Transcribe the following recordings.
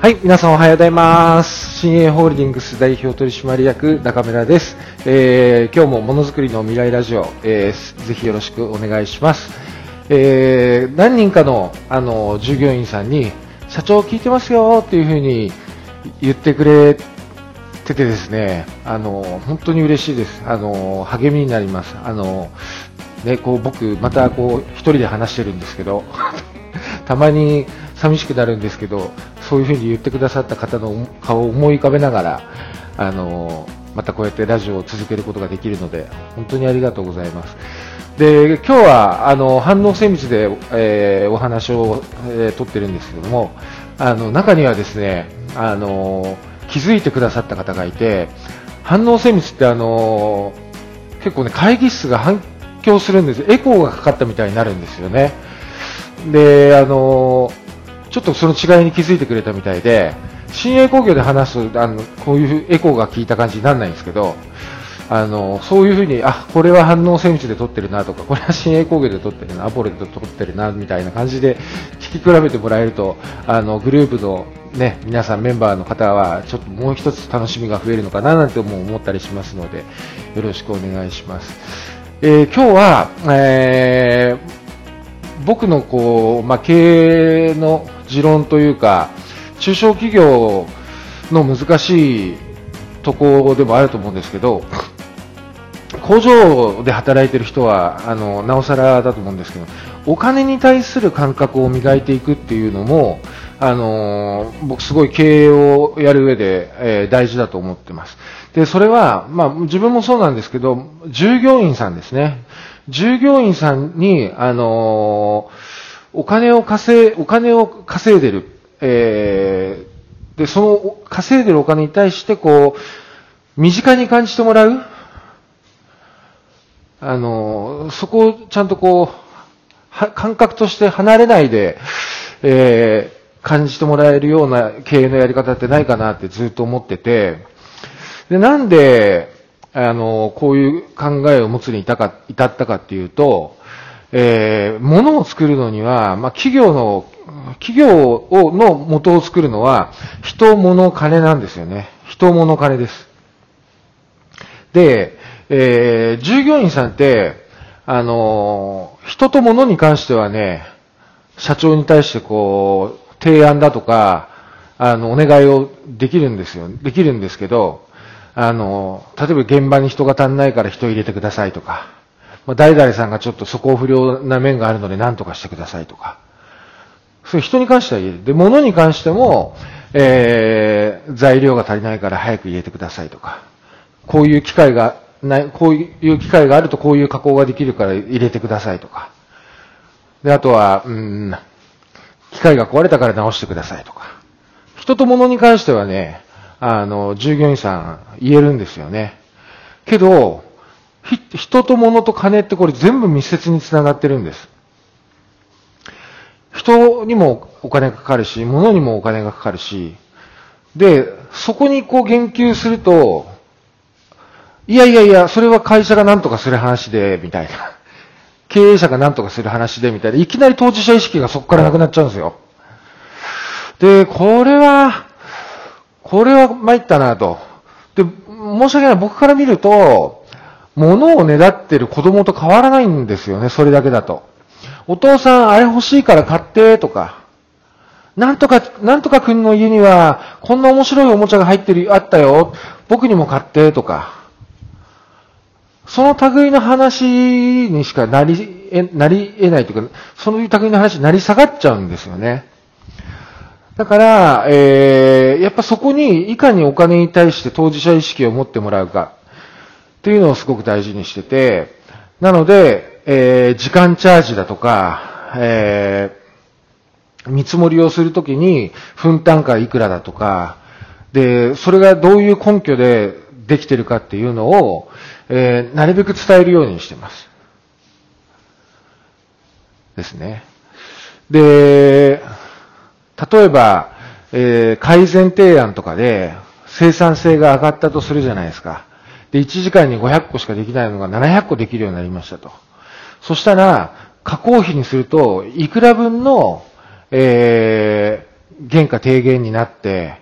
はい、皆さんおはようございます。新鋭ホールディングス代表取締役中村です。えー、今日もものづくりの未来ラジオ、えー、ぜひよろしくお願いします。えー、何人かのあの従業員さんに社長聞いてますよっていうふうに言ってくれててですね、あの本当に嬉しいです。あの励みになります。あのね、こう僕またこう一人で話してるんですけど。たまに寂しくなるんですけど、そういうふうに言ってくださった方の顔を思い浮かべながら、あのまたこうやってラジオを続けることができるので、本当にありがとうございます。で、今日は、あの、反応精密で、えー、お話を、えー、取ってるんですけども、あの、中にはですね、あの、気づいてくださった方がいて、反応精密ってあの、結構ね、会議室が反響するんですエコーがかかったみたいになるんですよね。で、あのちょっとその違いに気づいてくれたみたいで、新鋭工業で話す、あの、こういうエコーが効いた感じにならないんですけど、あの、そういうふうに、あ、これは反応精密で撮ってるなとか、これは新鋭工業で撮ってるな、アポロで撮ってるな、みたいな感じで聞き比べてもらえると、あの、グループのね、皆さんメンバーの方は、ちょっともう一つ楽しみが増えるのかな、なんても思ったりしますので、よろしくお願いします。えー、今日は、えー、僕のこう、まあ、経営の持論というか、中小企業の難しいところでもあると思うんですけど、工場で働いている人はあのなおさらだと思うんですけど、お金に対する感覚を磨いていくっていうのも、あの僕すごい経営をやる上で、えー、大事だと思ってます。で、それは、まあ、自分もそうなんですけど、従業員さんですね。従業員さんに、あのお金を稼い、お金を稼いでる、えー、で、その稼いでるお金に対して、こう、身近に感じてもらう。あのそこをちゃんとこう、感覚として離れないで、えー、感じてもらえるような経営のやり方ってないかなってずっと思ってて、で、なんで、あの、こういう考えを持つに至か至ったかっていうと、えー、物を作るのには、まあ、企業の、企業をの元を作るのは、人、物、金なんですよね。人、物、金です。で、えー、従業員さんって、あの、人と物に関してはね、社長に対してこう、提案だとか、あの、お願いをできるんですよ。できるんですけど、あの、例えば現場に人が足んないから人入れてくださいとか、まあ、誰々さんがちょっと素行不良な面があるので何とかしてくださいとか、そういう人に関しては言える。で、物に関しても、えー、材料が足りないから早く入れてくださいとか、こういう機会がない、こういう機会があるとこういう加工ができるから入れてくださいとか、で、あとは、うん、機械が壊れたから直してくださいとか、人と物に関してはね、あの、従業員さん言えるんですよね。けど、人と物と金ってこれ全部密接につながってるんです。人にもお金がかかるし、物にもお金がかかるし、で、そこにこう言及すると、いやいやいや、それは会社が何とかする話で、みたいな。経営者が何とかする話で、みたいな。いきなり当事者意識がそこからなくなっちゃうんですよ。で、これは、これは参ったなと。で、申し訳ない。僕から見ると、物をねだってる子供と変わらないんですよね。それだけだと。お父さん、あれ欲しいから買ってとか。なんとか、なんとか君の家には、こんな面白いおもちゃが入ってる、あったよ。僕にも買ってとか。その類の話にしかなり、え、なり得ないというか、その類の話になり下がっちゃうんですよね。だから、えー、やっぱそこにいかにお金に対して当事者意識を持ってもらうかっていうのをすごく大事にしてて、なので、えー、時間チャージだとか、えー、見積もりをするときに分単価いくらだとか、で、それがどういう根拠でできてるかっていうのを、えー、なるべく伝えるようにしてます。ですね。で、例えば、えー、改善提案とかで生産性が上がったとするじゃないですか。で、1時間に500個しかできないのが700個できるようになりましたと。そしたら、加工費にすると、いくら分の、え原価低減になって、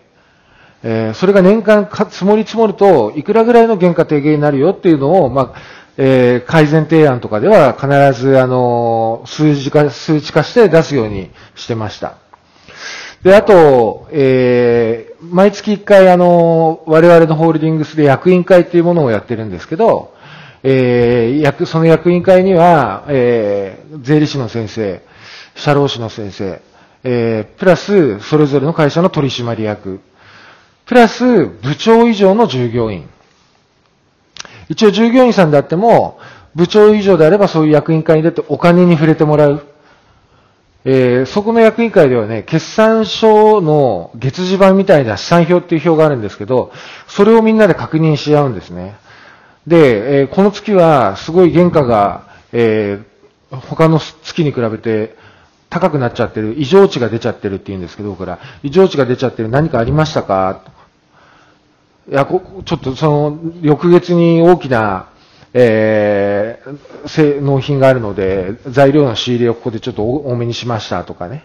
えー、それが年間か積もり積もると、いくらぐらいの原価低減になるよっていうのを、まあ、えー、改善提案とかでは必ず、あの、数字化、数値化して出すようにしてました。で、あと、えー、毎月1回、あの、我々のホールディングスで役員会っていうものをやってるんですけど、えー、役、その役員会には、えー、税理士の先生、社労士の先生、えー、プラス、それぞれの会社の取締役、プラス、部長以上の従業員。一応従業員さんであっても、部長以上であればそういう役員会に出てお金に触れてもらう。えー、そこの役員会ではね、決算書の月次版みたいな資産表っていう表があるんですけど、それをみんなで確認し合うんですね。で、えー、この月はすごい原価が、えー、他の月に比べて高くなっちゃってる、異常値が出ちゃってるって言うんですけど、から、異常値が出ちゃってる何かありましたか？いや、ちょっとその、翌月に大きな、えー、納品があるので、材料の仕入れをここでちょっと多めにしましたとかね。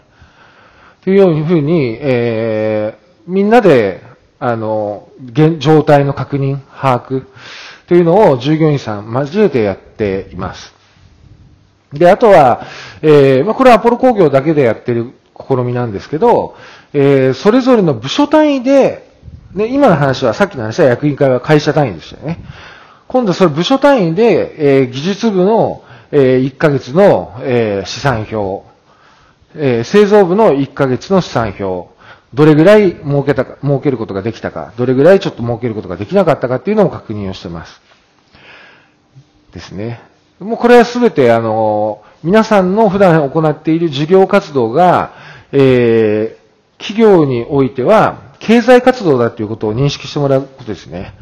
というようにふうに、えー、みんなで、あの、現状態の確認、把握というのを従業員さん交えてやっています。で、あとは、えー、まあ、これはアポロ工業だけでやってる試みなんですけど、えー、それぞれの部署単位で、ね、今の話は、さっきの話は役員会は会社単位でしたよね。今度それ部署単位で、えー、技術部の、えー、1ヶ月の、えー、資産表、えー、製造部の1ヶ月の資産表、どれぐらい儲けたか、儲けることができたか、どれぐらいちょっと儲けることができなかったかっていうのも確認をしてます。ですね。もうこれはすべて、あの、皆さんの普段行っている事業活動が、えー、企業においては、経済活動だということを認識してもらうことですね。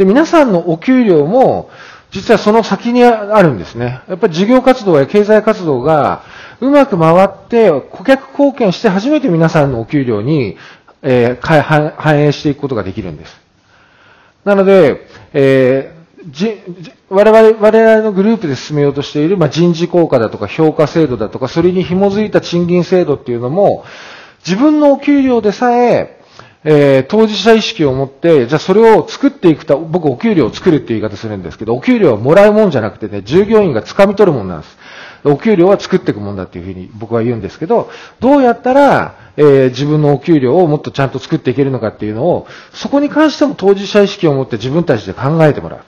で、皆さんのお給料も、実はその先にあるんですね。やっぱり事業活動や経済活動がうまく回って顧客貢献して初めて皆さんのお給料に、えー、反映していくことができるんです。なので、えー、じ我々我々のグループで進めようとしている、まあ、人事効果だとか評価制度だとか、それに紐づいた賃金制度っていうのも、自分のお給料でさえ、えー、当事者意識を持って、じゃあそれを作っていくと、僕お給料を作るっていう言い方するんですけど、お給料はもらうもんじゃなくてね、従業員が掴み取るもんなんです。お給料は作っていくもんだっていうふうに僕は言うんですけど、どうやったら、えー、自分のお給料をもっとちゃんと作っていけるのかっていうのを、そこに関しても当事者意識を持って自分たちで考えてもらう。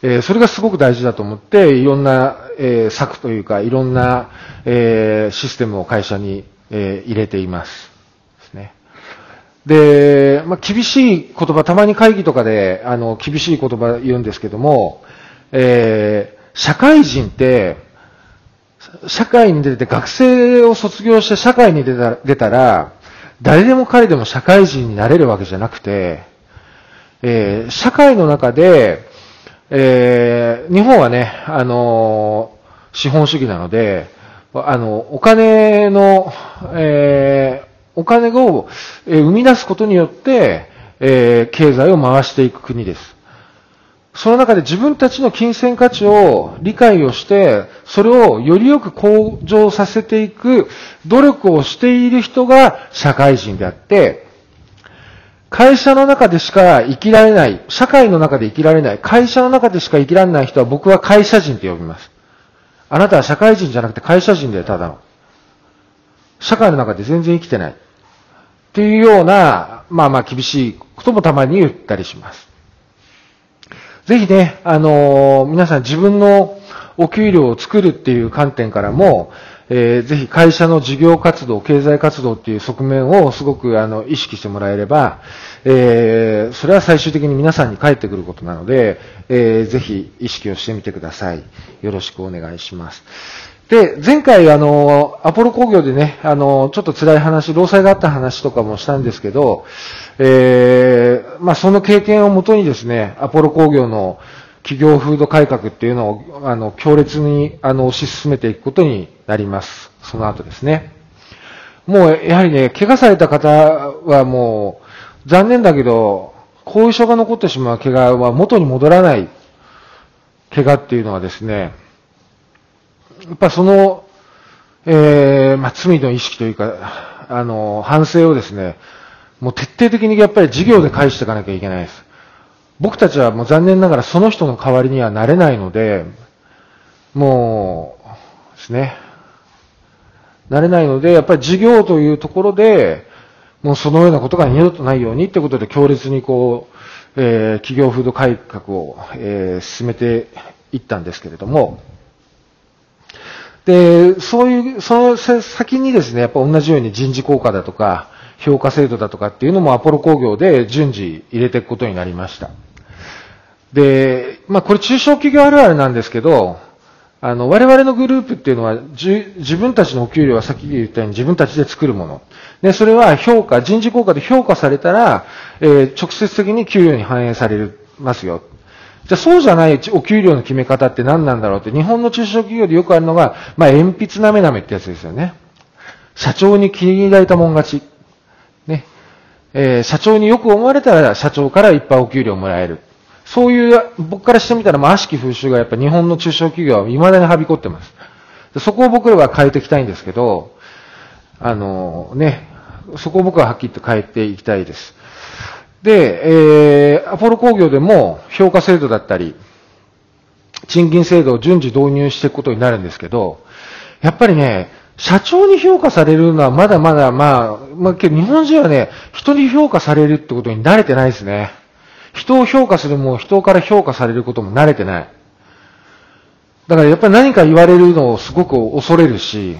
えー、それがすごく大事だと思って、いろんな、えー、策というか、いろんな、えー、システムを会社に、えー、入れています。で、まあ、厳しい言葉、たまに会議とかで、あの、厳しい言葉言うんですけども、えー、社会人って、社会に出て、学生を卒業して社会に出た出たら、誰でも彼でも社会人になれるわけじゃなくて、えー、社会の中で、えー、日本はね、あの、資本主義なので、あの、お金の、えお金を生み出すことによって、えー、経済を回していく国です。その中で自分たちの金銭価値を理解をして、それをよりよく向上させていく努力をしている人が社会人であって、会社の中でしか生きられない、社会の中で生きられない、会社の中でしか生きられない人は僕は会社人と呼びます。あなたは社会人じゃなくて会社人でただの。社会の中で全然生きてない。っていうような、まあまあ厳しいこともたまに言ったりします。ぜひね、あのー、皆さん自分のお給料を作るっていう観点からも、えー、ぜひ会社の事業活動、経済活動っていう側面をすごくあの意識してもらえれば、えー、それは最終的に皆さんに返ってくることなので、えー、ぜひ意識をしてみてください。よろしくお願いします。で、前回あの、アポロ工業でね、あの、ちょっと辛い話、労災があった話とかもしたんですけど、えー、まあその経験をもとにですね、アポロ工業の企業風土改革っていうのを、あの、強烈に、あの、推し進めていくことになります。その後ですね。もう、やはりね、怪我された方はもう、残念だけど、後遺症が残ってしまう怪我は元に戻らない怪我っていうのはですね、やっぱその、えー、まあ、罪の意識というか、あの、反省をですね、もう徹底的にやっぱり事業で返していかなきゃいけないです。僕たちはもう残念ながらその人の代わりにはなれないので、もうですね、なれないので、やっぱり事業というところで、もうそのようなことが二度とないようにってことで強烈にこう、えー、企業風土改革を、えー、進めていったんですけれども、で、そういう、その先にですね、やっぱ同じように人事効果だとか、評価制度だとかっていうのもアポロ工業で順次入れていくことになりました。で、まあこれ中小企業あるあるなんですけど、あの、我々のグループっていうのは、自分たちのお給料は先に言ったように自分たちで作るもの。で、それは評価、人事効果で評価されたら、えー、直接的に給与に反映されますよ。じゃあそうじゃないお給料の決め方って何なんだろうって、日本の中小企業でよくあるのが、まあ、鉛筆なめなめってやつですよね。社長に気に入られたもん勝ち。ね。えー、社長によく思われたら社長からいっぱいお給料もらえる。そういう、僕からしてみたら、まあ、悪しき風習がやっぱ日本の中小企業は未だにはびこってます。そこを僕らは変えていきたいんですけど、あのね、そこを僕ははっきりと変えていきたいです。で、えー、アポロ工業でも評価制度だったり、賃金制度を順次導入していくことになるんですけど、やっぱりね、社長に評価されるのはまだまだ、まあ、まあ、日本人はね、人に評価されるってことに慣れてないですね。人を評価するも人から評価されることも慣れてない。だからやっぱり何か言われるのをすごく恐れるし、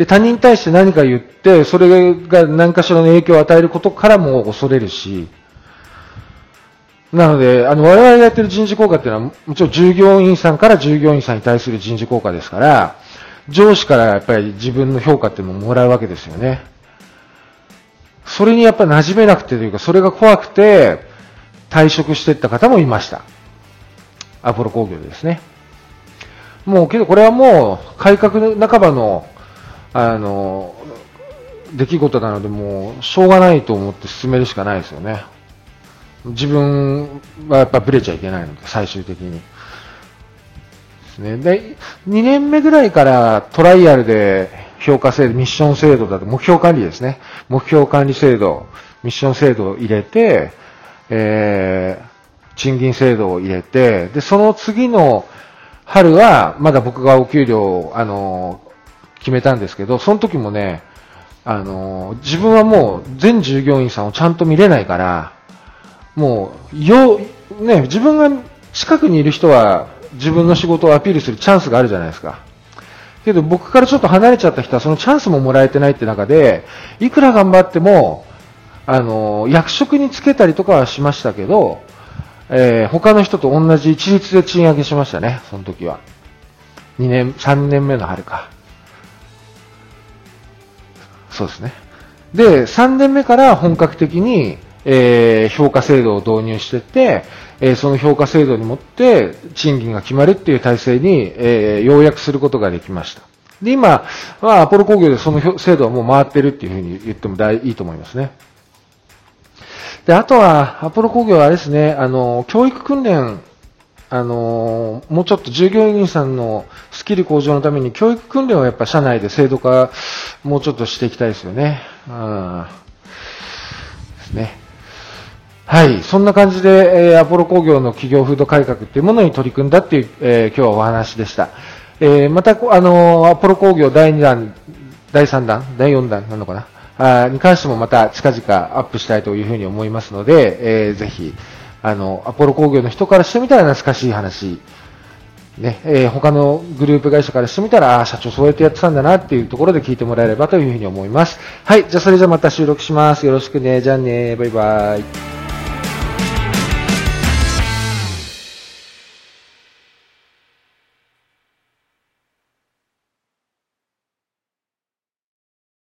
で、他人に対して何か言って、それが何かしらの影響を与えることからも恐れるし、なので、あの、我々がやってる人事効果っていうのは、もちろん従業員さんから従業員さんに対する人事効果ですから、上司からやっぱり自分の評価っていうのももらうわけですよね。それにやっぱり馴染めなくてというか、それが怖くて、退職していった方もいました。アポロ工業ですね。もうけどこれはもう改革半ばの、あの、出来事なのでもうしょうがないと思って進めるしかないですよね。自分はやっぱブレちゃいけないので、最終的に。ですね。で、2年目ぐらいからトライアルで評価制度、ミッション制度だと、目標管理ですね。目標管理制度、ミッション制度を入れて、えー、賃金制度を入れて、で、その次の春は、まだ僕がお給料を、あの、決めたんですけど、その時もね、あの、自分はもう全従業員さんをちゃんと見れないから、もう、よ、ね、自分が近くにいる人は自分の仕事をアピールするチャンスがあるじゃないですか。けど僕からちょっと離れちゃった人はそのチャンスももらえてないって中で、いくら頑張っても、あの、役職につけたりとかはしましたけど、えー、他の人と同じ一律で賃上げしましたね、その時は。2年、3年目の春か。そうですね。で、3年目から本格的に、えー、評価制度を導入していって、えー、その評価制度にもって賃金が決まるっていう体制に、えー、要約することができました。で、今はアポロ工業でその制度はもう回ってるっていうふうに言っても大いいと思いますね。で、あとは、アポロ工業はあれですね、あの、教育訓練、あの、もうちょっと従業員さんのスキル向上のために教育訓練をやっぱ社内で制度化、もうちょっとしていきたいですよね。うん。ですね。はい。そんな感じで、えー、アポロ工業の企業風土改革っていうものに取り組んだっていう、えー、今日はお話でした。えー、また、あの、アポロ工業第2弾、第3弾、第4弾なのかな？あに関してもまた近々アップしたいというふうに思いますので、えー、ぜひ、あの、アポロ工業の人からしてみたら懐かしい話、ね、えー、他のグループ会社からしてみたら、あ社長そうやってやってたんだなっていうところで聞いてもらえればというふうに思います。はい、じゃあそれじゃあまた収録します。よろしくね。じゃあね。バイバイ。